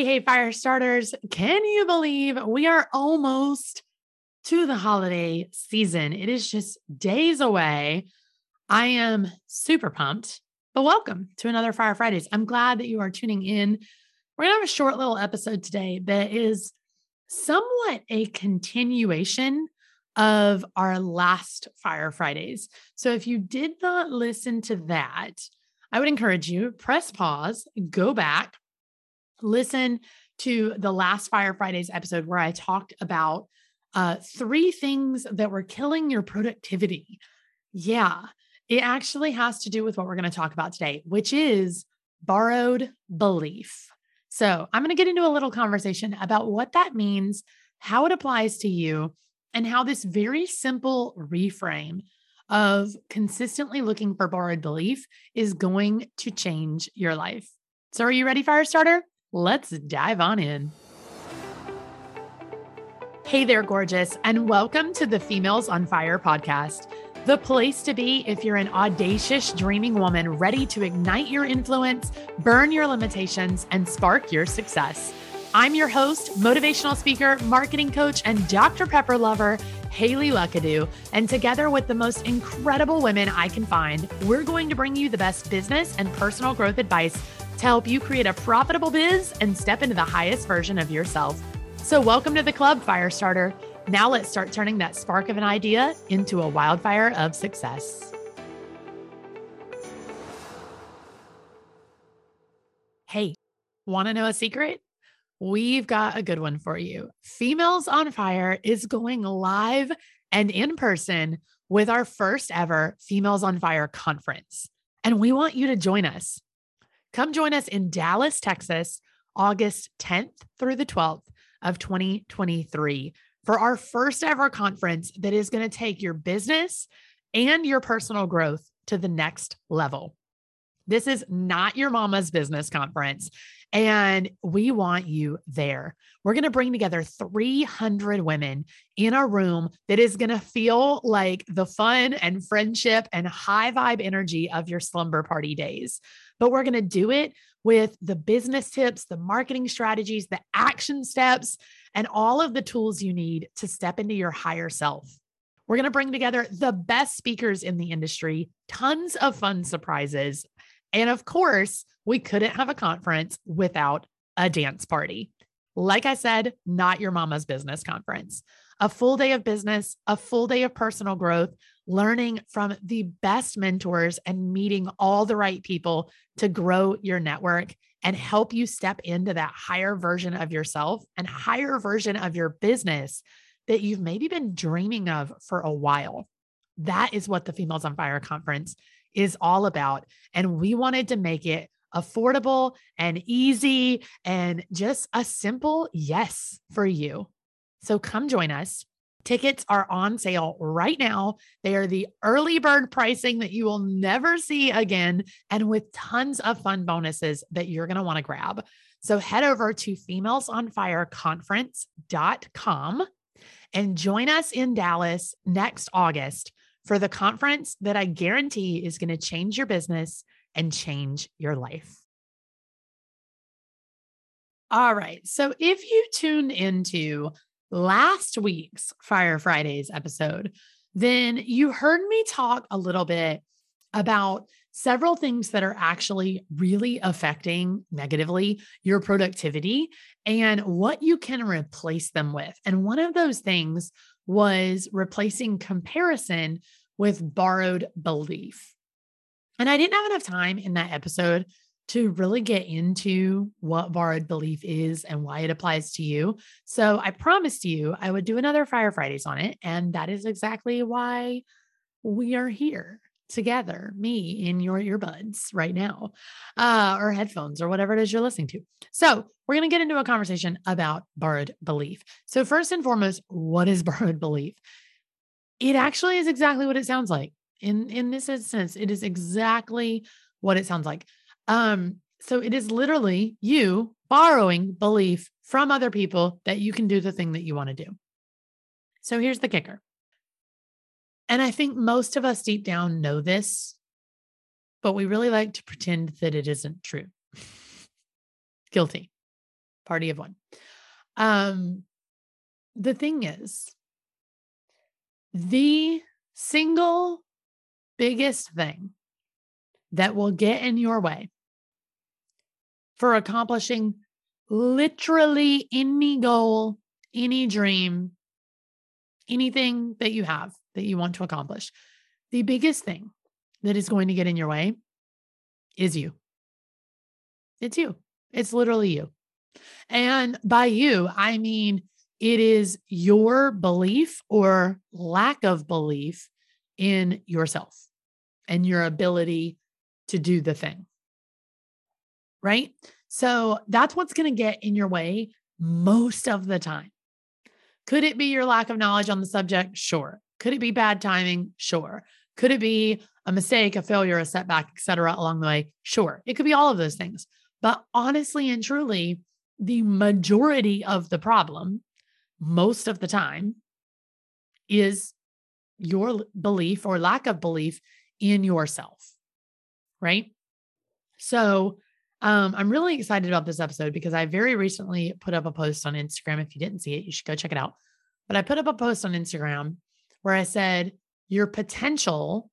Hey, hey, fire starters. Can you believe we are almost to the holiday season? It is just days away. I am super pumped, but welcome to another Fire Fridays. I'm glad that you are tuning in. We're going to have a short little episode today that is somewhat a continuation of our last Fire Fridays. So if you did not listen to that, I would encourage you press pause, go back, listen to the last Fire Fridays episode where I talked about uh, three things that were killing your productivity. Yeah, it actually has to do with what we're going to talk about today, which is borrowed belief. So, I'm going to get into a little conversation about what that means, how it applies to you, and how this very simple reframe of consistently looking for borrowed belief is going to change your life. So, are you ready, Firestarter? Let's dive on in. Hey there, gorgeous, and welcome to the Females on Fire podcast, the place to be if you're an audacious, dreaming woman ready to ignite your influence, burn your limitations, and spark your success. I'm your host, motivational speaker, marketing coach, and Dr. Pepper lover, Haley Luckadoo. And together with the most incredible women I can find, we're going to bring you the best business and personal growth advice to help you create a profitable biz and step into the highest version of yourself. So, welcome to the club, Firestarter. Now, let's start turning that spark of an idea into a wildfire of success. Hey, want to know a secret? We've got a good one for you. Females on Fire is going live and in person with our first ever Females on Fire conference. And we want you to join us. Come join us in Dallas, Texas, August 10th through the 12th of 2023 for our first ever conference that is going to take your business and your personal growth to the next level. This is not your mama's business conference. And we want you there. We're going to bring together 300 women in a room that is going to feel like the fun and friendship and high vibe energy of your slumber party days but we're going to do it with the business tips, the marketing strategies, the action steps, and all of the tools you need to step into your higher self. We're going to bring together the best speakers in the industry, tons of fun surprises. And of course, we couldn't have a conference without a dance party. Like I said, not your mama's business conference. A full day of business, a full day of personal growth, learning from the best mentors and meeting all the right people to grow your network and help you step into that higher version of yourself and higher version of your business that you've maybe been dreaming of for a while. That is what the Females on Fire conference is all about. And we wanted to make it affordable and easy and just a simple yes for you. So come join us. Tickets are on sale right now. They are the early bird pricing that you will never see again, and with tons of fun bonuses that you're going to want to grab. So head over to femalesonfireconference.com and join us in Dallas next August for the conference that I guarantee is going to change your business and change your life. All right. So if you tuned into last week's Fire Fridays episode, then you heard me talk a little bit about several things that are actually really affecting negatively your productivity and what you can replace them with. And one of those things was replacing comparison with borrowed belief. And I didn't have enough time in that episode to really get into what borrowed belief is and why it applies to you. So I promised you I would do another Fire Fridays on it. And that is exactly why we are here together, me in your earbuds right now, uh, or headphones or whatever it is you're listening to. So we're going to get into a conversation about borrowed belief. So, first and foremost, what is borrowed belief? It actually is exactly what it sounds like. In, in this instance, it is exactly what it sounds like. Um, so it is literally you borrowing belief from other people that you can do the thing that you want to do. So here's the kicker. And I think most of us deep down know this, but we really like to pretend that it isn't true. Guilty. party of one. Um, the thing is, the single biggest thing that will get in your way for accomplishing literally any goal, any dream, anything that you have that you want to accomplish. The biggest thing that is going to get in your way is you. It's you. It's literally you. And by you, I mean it is your belief or lack of belief in yourself and your ability to do the thing. Right? So that's what's going to get in your way most of the time. Could it be your lack of knowledge on the subject? Sure. Could it be bad timing? Sure. Could it be a mistake, a failure, a setback, etc. along the way? Sure. It could be all of those things. But honestly and truly, the majority of the problem, most of the time, is your belief or lack of belief in yourself. Right. So, um, I'm really excited about this episode because I very recently put up a post on Instagram. If you didn't see it, you should go check it out. But I put up a post on Instagram where I said, Your potential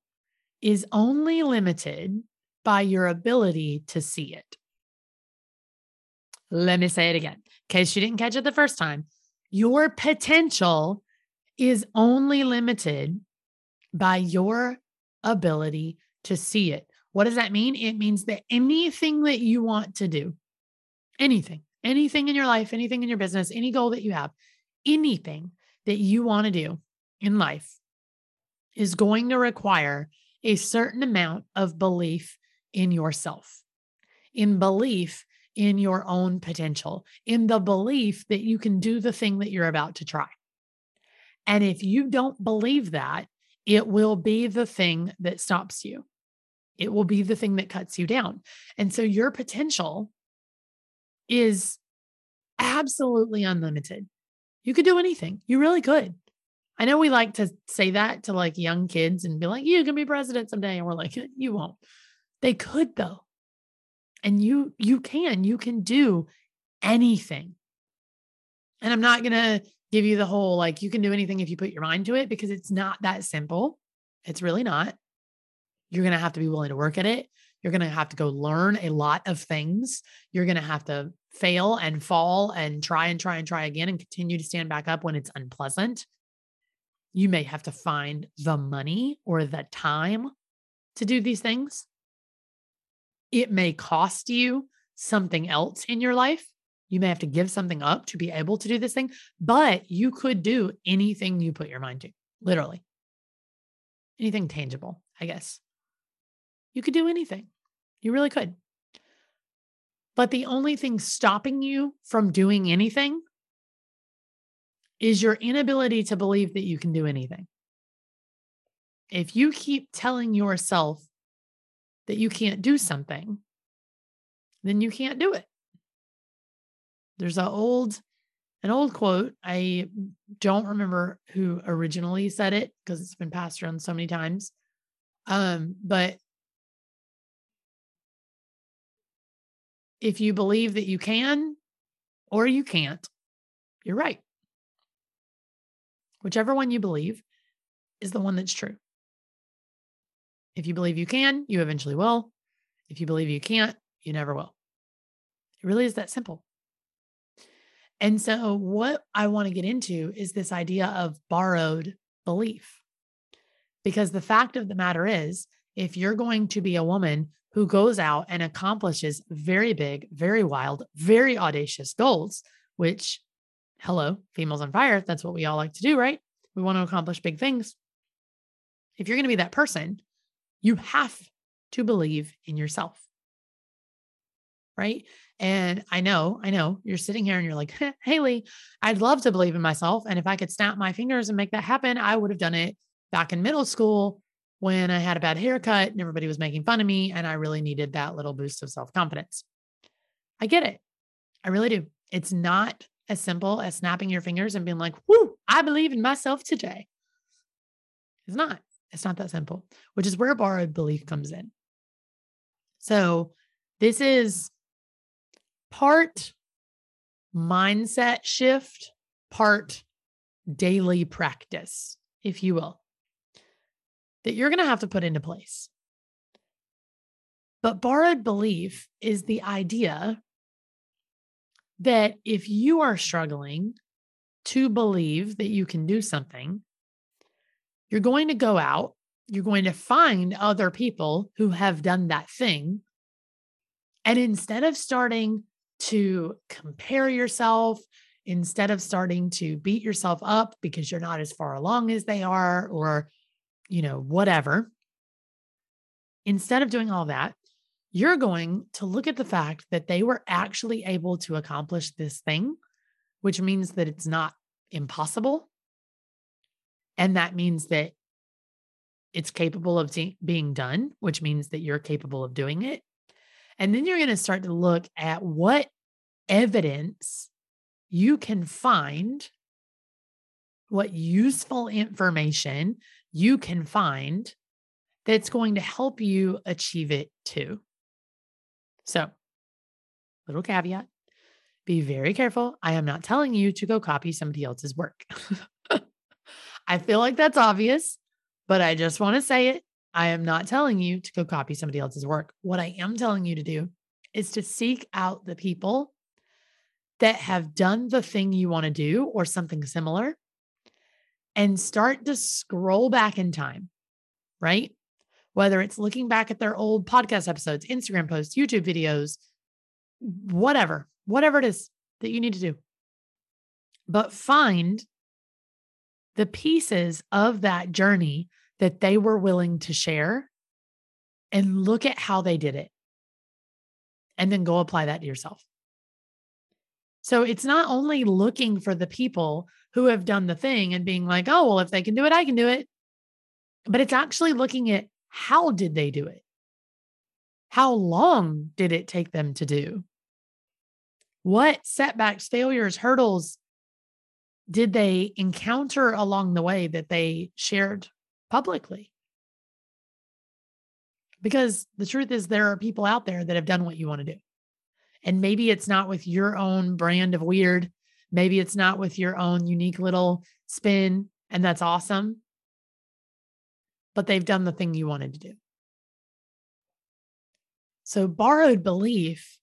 is only limited by your ability to see it. Let me say it again, in case you didn't catch it the first time. Your potential is only limited by your ability to see it. What does that mean? It means that anything that you want to do, anything, anything in your life, anything in your business, any goal that you have, anything that you want to do in life is going to require a certain amount of belief in yourself, in belief in your own potential, in the belief that you can do the thing that you're about to try. And if you don't believe that, it will be the thing that stops you. It will be the thing that cuts you down. And so your potential is absolutely unlimited. You could do anything. You really could. I know we like to say that to like young kids and be like, you can be president someday. And we're like, you won't. They could though. And you you can. You can do anything. And I'm not gonna give you the whole like you can do anything if you put your mind to it because it's not that simple. It's really not. You're going to have to be willing to work at it. You're going to have to go learn a lot of things. You're going to have to fail and fall and try and try and try again and continue to stand back up when it's unpleasant. You may have to find the money or the time to do these things. It may cost you something else in your life. You may have to give something up to be able to do this thing, but you could do anything you put your mind to, literally. Anything tangible, I guess. You could do anything. You really could. But the only thing stopping you from doing anything is your inability to believe that you can do anything. If you keep telling yourself that you can't do something, then you can't do it. There's an old an old quote. I don't remember who originally said it because it's been passed around so many times. Um, but if you believe that you can or you can't, you're right. Whichever one you believe is the one that's true. If you believe you can, you eventually will. If you believe you can't, you never will. It really is that simple. And so, what I want to get into is this idea of borrowed belief. Because the fact of the matter is, if you're going to be a woman who goes out and accomplishes very big, very wild, very audacious goals, which, hello, females on fire, that's what we all like to do, right? We want to accomplish big things. If you're going to be that person, you have to believe in yourself. Right. And I know, I know you're sitting here and you're like, Haley, I'd love to believe in myself. And if I could snap my fingers and make that happen, I would have done it back in middle school when I had a bad haircut and everybody was making fun of me and I really needed that little boost of self confidence. I get it. I really do. It's not as simple as snapping your fingers and being like, whoo, I believe in myself today. It's not. It's not that simple, which is where borrowed belief comes in. So, this is part mindset shift, part daily practice, if you will, that you're going to have to put into place. But borrowed belief is the idea that if you are struggling to believe that you can do something, you're going to go out, you're going to find other people who have done that thing. And instead of starting to compare yourself, instead of starting to beat yourself up because you're not as far along as they are, or, you know, whatever, instead of doing all that, you're going to look at the fact that they were actually able to accomplish this thing, which means that it's not impossible. And that means that it's capable of being done, which means that you're capable of doing it. And then you're going to start to look at what evidence you can find, what useful information you can find that's going to help you achieve it too. So, little caveat be very careful. I am not telling you to go copy somebody else's work. I feel like that's obvious, but I just want to say it. I am not telling you to go copy somebody else's work. What I am telling you to do is to seek out the people that have done the thing you want to do or something similar and start to scroll back in time, right? whether it's looking back at their old podcast episodes, Instagram posts, YouTube videos, whatever, whatever it is that you need to do. But find the pieces of that journey that they were willing to share and look at how they did it. And then go apply that to yourself. So it's not only looking for the people who have done the thing and being like, oh, well, if they can do it, I can do it. But it's actually looking at how did they do it? How long did it take them to do? What setbacks, failures, hurdles did they encounter along the way that they shared publicly? Because the truth is, there are people out there that have done what you want to do. And maybe it's not with your own brand of weird. Maybe it's not with your own unique little spin. And that's awesome but they've done the thing you wanted to do. So, borrowed belief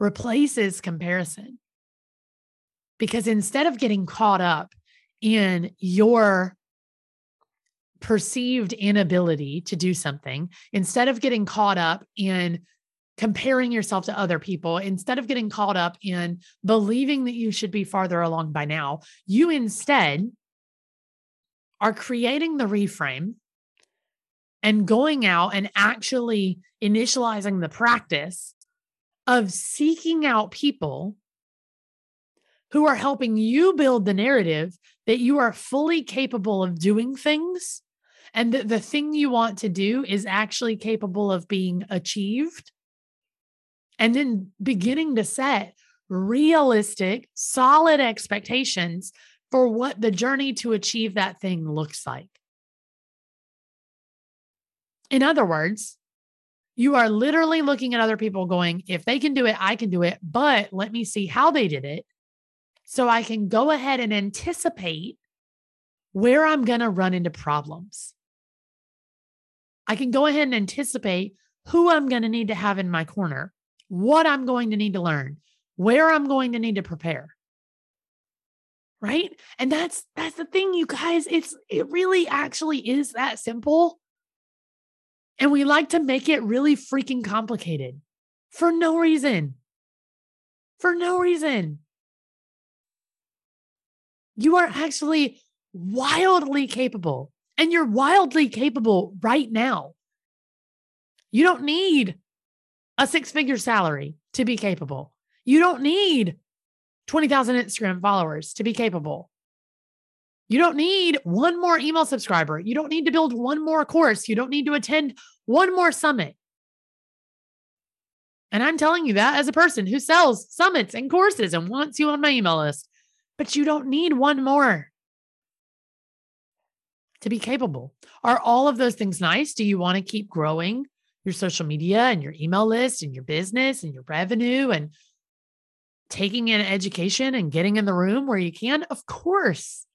replaces comparison because instead of getting caught up in your perceived inability to do something, instead of getting caught up in comparing yourself to other people, instead of getting caught up in believing that you should be farther along by now, you instead are creating the reframe and going out and actually initializing the practice of seeking out people who are helping you build the narrative that you are fully capable of doing things and that the thing you want to do is actually capable of being achieved. And then beginning to set realistic, solid expectations for what the journey to achieve that thing looks like. In other words, you are literally looking at other people going, if they can do it, I can do it, but let me see how they did it so I can go ahead and anticipate where I'm going to run into problems. I can go ahead and anticipate who I'm going to need to have in my corner, what I'm going to need to learn, where I'm going to need to prepare. Right? And that's that's the thing you guys, it's it really actually is that simple. And we like to make it really freaking complicated for no reason. For no reason. You are actually wildly capable, and you're wildly capable right now. You don't need a six figure salary to be capable. You don't need 20,000 Instagram followers to be capable. You don't need one more email subscriber. You don't need to build one more course. You don't need to attend one more summit. And I'm telling you that as a person who sells summits and courses and wants you on my email list. But you don't need one more to be capable. Are all of those things nice? Do you want to keep growing your social media and your email list and your business and your revenue and taking an education and getting in the room where you can? Of course.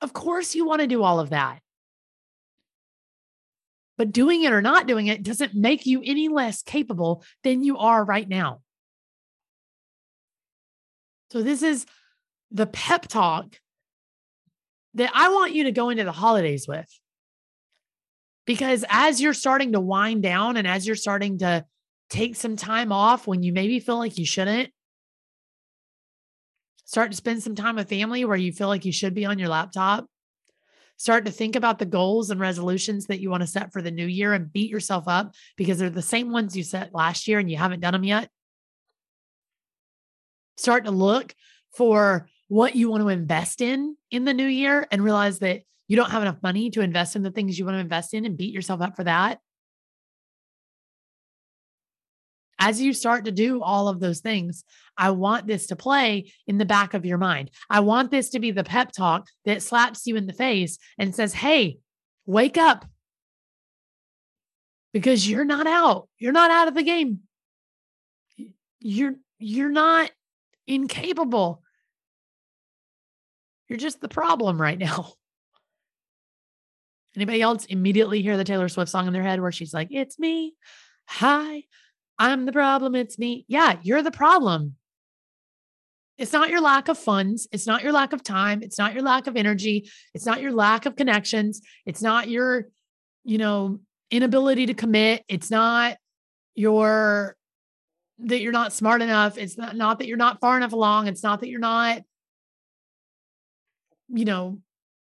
Of course, you want to do all of that. But doing it or not doing it doesn't make you any less capable than you are right now. So, this is the pep talk that I want you to go into the holidays with. Because as you're starting to wind down and as you're starting to take some time off when you maybe feel like you shouldn't, start to spend some time with family where you feel like you should be on your laptop, start to think about the goals and resolutions that you want to set for the new year and beat yourself up because they're the same ones you set last year and you haven't done them yet. Start to look for what you want to invest in in the new year and realize that you don't have enough money to invest in the things you want to invest in and beat yourself up for that. As you start to do all of those things, I want this to play in the back of your mind. I want this to be the pep talk that slaps you in the face and says, Hey, wake up because you're not out. You're not out of the game. You're, you're not incapable. You're just the problem right now. Anybody else immediately hear the Taylor Swift song in their head where she's like, It's me. Hi, I'm the problem. It's me. Yeah, you're the problem. It's not your lack of funds. It's not your lack of time. It's not your lack of energy. It's not your lack of connections. It's not your, you know, inability to commit. It's not your that you're not smart enough. It's not, not that you're not far enough along. It's not that you're not you know,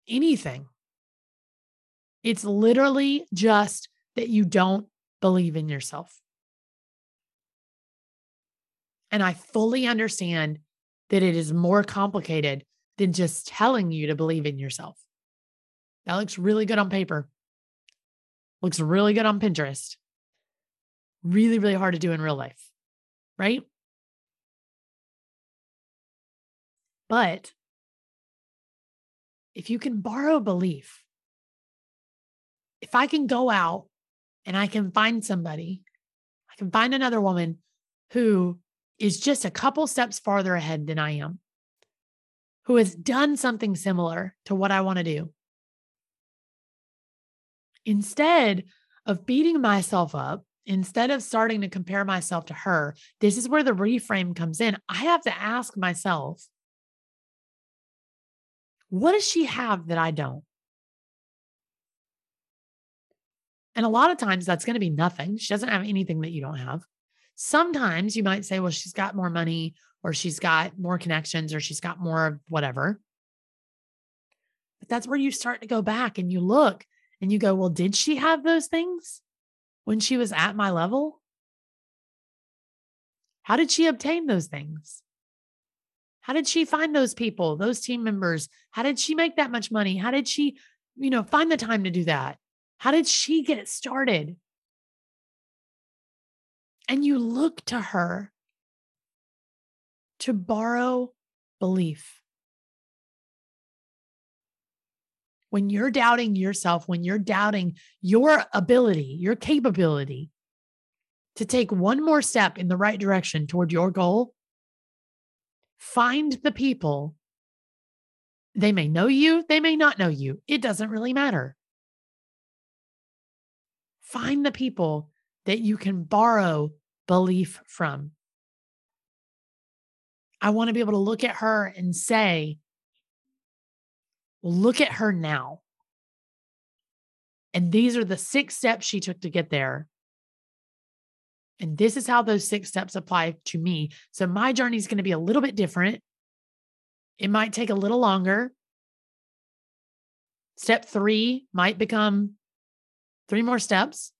anything. It's literally just that you don't believe in yourself. And I fully understand that it is more complicated than just telling you to believe in yourself. That looks really good on paper. Looks really good on Pinterest. Really, really hard to do in real life, right? But if you can borrow belief, if I can go out and I can find somebody, I can find another woman who is just a couple steps farther ahead than I am, who has done something similar to what I want to do. Instead of beating myself up, instead of starting to compare myself to her, this is where the reframe comes in. I have to ask myself, what does she have that I don't? And a lot of times that's going to be nothing. She doesn't have anything that you don't have. Sometimes you might say, well, she's got more money or she's got more connections or she's got more of whatever. But that's where you start to go back and you look and you go, well, did she have those things when she was at my level? How did she obtain those things? How did she find those people, those team members? How did she make that much money? How did she, you know, find the time to do that? How did she get started? And you look to her to borrow belief. When you're doubting yourself, when you're doubting your ability, your capability to take one more step in the right direction toward your goal, Find the people. They may know you, they may not know you. It doesn't really matter. Find the people that you can borrow belief from. I want to be able to look at her and say, look at her now. And these are the six steps she took to get there. And this is how those six steps apply to me. So my journey is going to be a little bit different. It might take a little longer. Step three might become three more steps,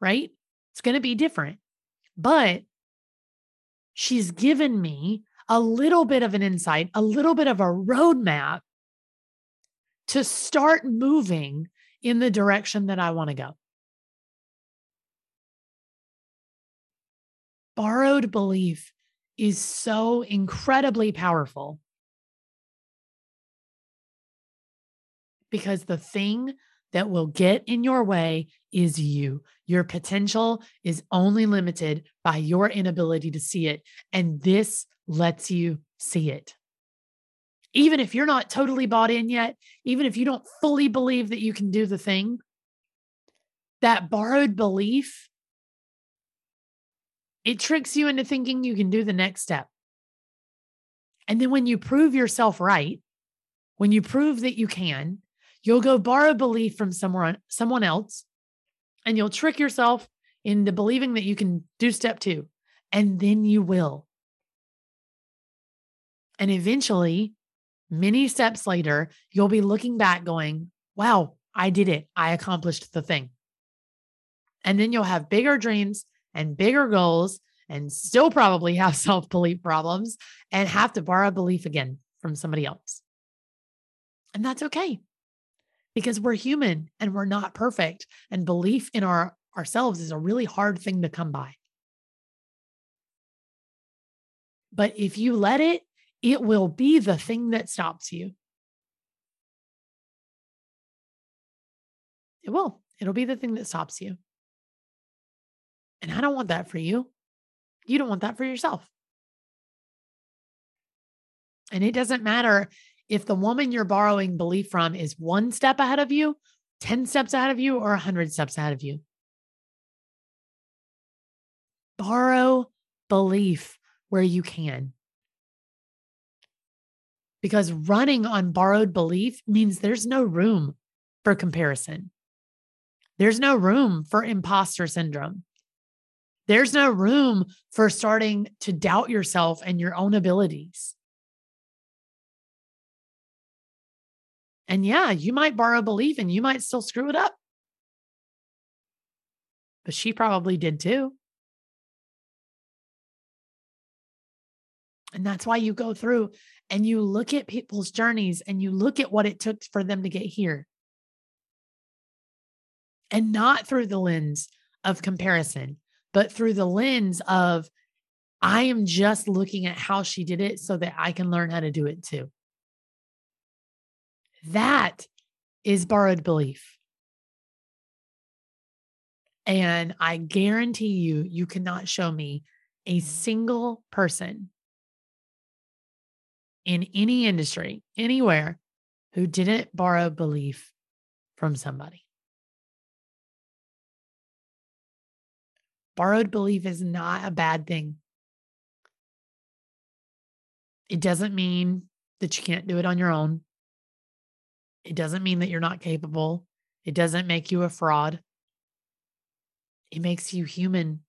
right? It's going to be different. But she's given me a little bit of an insight, a little bit of a roadmap to start moving in the direction that I want to go. borrowed belief is so incredibly powerful because the thing that will get in your way is you. Your potential is only limited by your inability to see it. And this lets you see it. Even if you're not totally bought in yet, even if you don't fully believe that you can do the thing, that borrowed belief, it tricks you into thinking you can do the next step. And then when you prove yourself right, when you prove that you can, you'll go borrow belief from someone someone else and you'll trick yourself into believing that you can do step 2 and then you will. And eventually, many steps later, you'll be looking back going, "Wow, I did it. I accomplished the thing." And then you'll have bigger dreams and bigger goals and still probably have self belief problems and have to borrow belief again from somebody else. And that's okay because we're human and we're not perfect. And belief in our ourselves is a really hard thing to come by. But if you let it, it will be the thing that stops you. It will. It'll be the thing that stops you. And I don't want that for you. You don't want that for yourself. And it doesn't matter if the woman you're borrowing belief from is one step ahead of you, 10 steps ahead of you, or 100 steps ahead of you. Borrow belief where you can. Because running on borrowed belief means there's no room for comparison. There's no room for imposter syndrome. There's no room for starting to doubt yourself and your own abilities. And yeah, you might borrow belief and you might still screw it up. But she probably did too. And that's why you go through and you look at people's journeys and you look at what it took for them to get here. And not through the lens of comparison, but through the lens of, I am just looking at how she did it so that I can learn how to do it too. That is borrowed belief. And I guarantee you, you cannot show me a single person in any industry, anywhere, who didn't borrow belief from somebody. Borrowed belief is not a bad thing. It doesn't mean that you can't do it on your own. It doesn't mean that you're not capable. It doesn't make you a fraud. It makes you human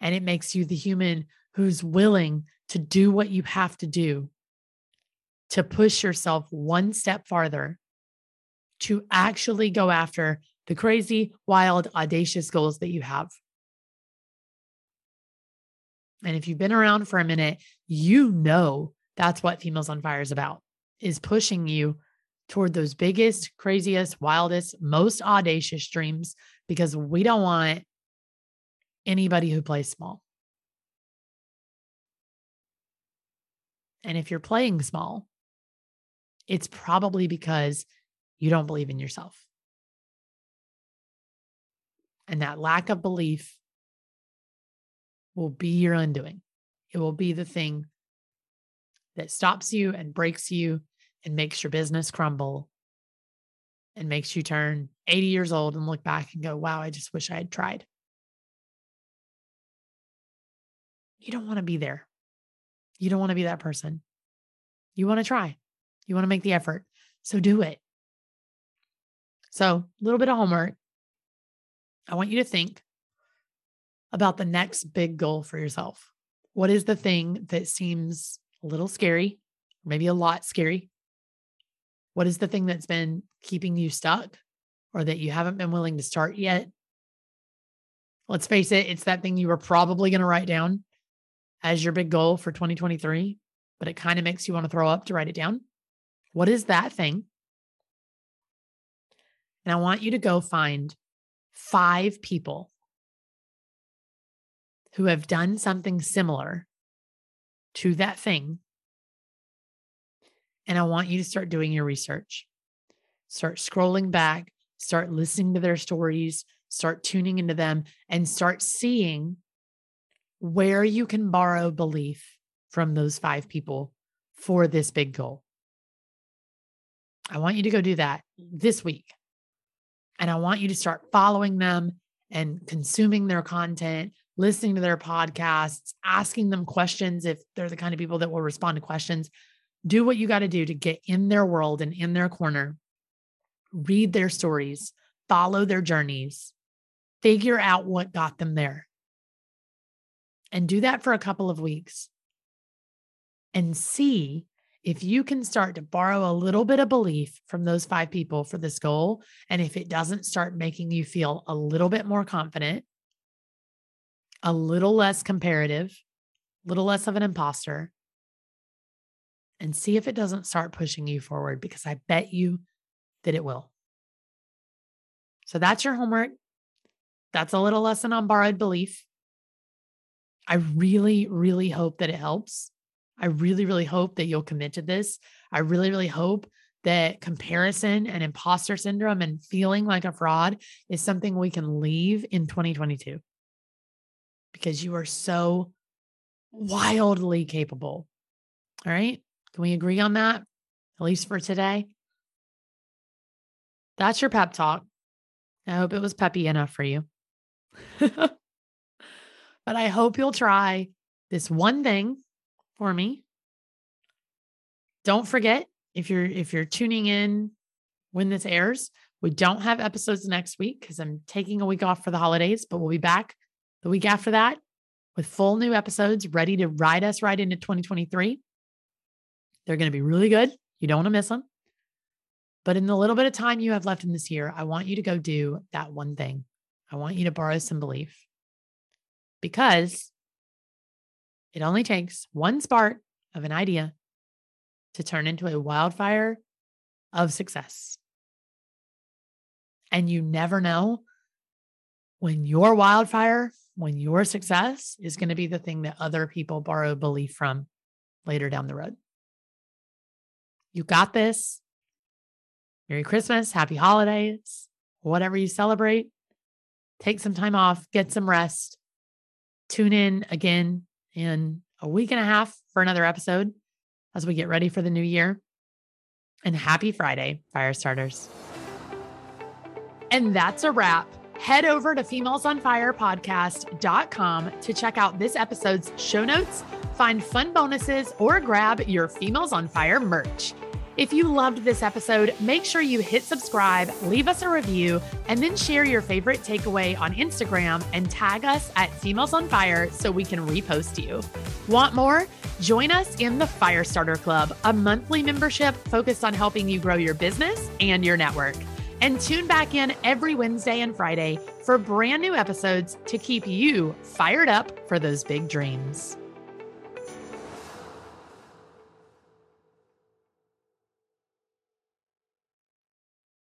and it makes you the human who's willing to do what you have to do to push yourself one step farther to actually go after the crazy, wild, audacious goals that you have. And if you've been around for a minute, you know that's what Females on Fire is about, is pushing you toward those biggest, craziest, wildest, most audacious dreams because we don't want anybody who plays small. And if you're playing small, it's probably because you don't believe in yourself. And that lack of belief will be your undoing. It will be the thing that stops you and breaks you and makes your business crumble and makes you turn 80 years old and look back and go, wow, I just wish I had tried. You don't want to be there. You don't want to be that person. You want to try. You want to make the effort. So do it. So, a little bit of homework. I want you to think about the next big goal for yourself. What is the thing that seems a little scary, maybe a lot scary? What is the thing that's been keeping you stuck or that you haven't been willing to start yet? Let's face it, it's that thing you were probably going to write down as your big goal for 2023, but it kind of makes you want to throw up to write it down. What is that thing? And I want you to go find five people who have done something similar to that thing. And I want you to start doing your research. Start scrolling back, start listening to their stories, start tuning into them, and start seeing where you can borrow belief from those five people for this big goal. I want you to go do that this week. And I want you to start following them and consuming their content, listening to their podcasts, asking them questions if they're the kind of people that will respond to questions. Do what you got to do to get in their world and in their corner. Read their stories, follow their journeys, figure out what got them there. And do that for a couple of weeks and see if you can start to borrow a little bit of belief from those five people for this goal, and if it doesn't start making you feel a little bit more confident, a little less comparative, a little less of an imposter, and see if it doesn't start pushing you forward because I bet you that it will. So that's your homework. That's a little lesson on borrowed belief. I really, really hope that it helps. I really, really hope that you'll commit to this. I really, really hope that comparison and imposter syndrome and feeling like a fraud is something we can leave in 2022 because you are so wildly capable. All right. Can we agree on that? At least for today. That's your pep talk. I hope it was peppy enough for you. but I hope you'll try this one thing for me. Don't forget if you're if you're tuning in when this airs, we don't have episodes next week because I'm taking a week off for the holidays, but we'll be back the week after that with full new episodes ready to ride us right into 2023. They're going to be really good. You don't want to miss them. But in the little bit of time you have left in this year, I want you to go do that one thing. I want you to borrow some belief because it only takes one spark of an idea to turn into a wildfire of success. And you never know when your wildfire, when your success is going to be the thing that other people borrow belief from later down the road. You got this. Merry Christmas, happy holidays, whatever you celebrate. Take some time off, get some rest. Tune in again in a week and a half for another episode as we get ready for the new year. And happy Friday, fire starters. And that's a wrap. Head over to femalesonfirepodcast.com to check out this episode's show notes, find fun bonuses, or grab your Females on Fire merch. If you loved this episode, make sure you hit subscribe, leave us a review, and then share your favorite takeaway on Instagram and tag us at Females on Fire so we can repost you. Want more? Join us in the Firestarter Club, a monthly membership focused on helping you grow your business and your network. And tune back in every Wednesday and Friday for brand new episodes to keep you fired up for those big dreams.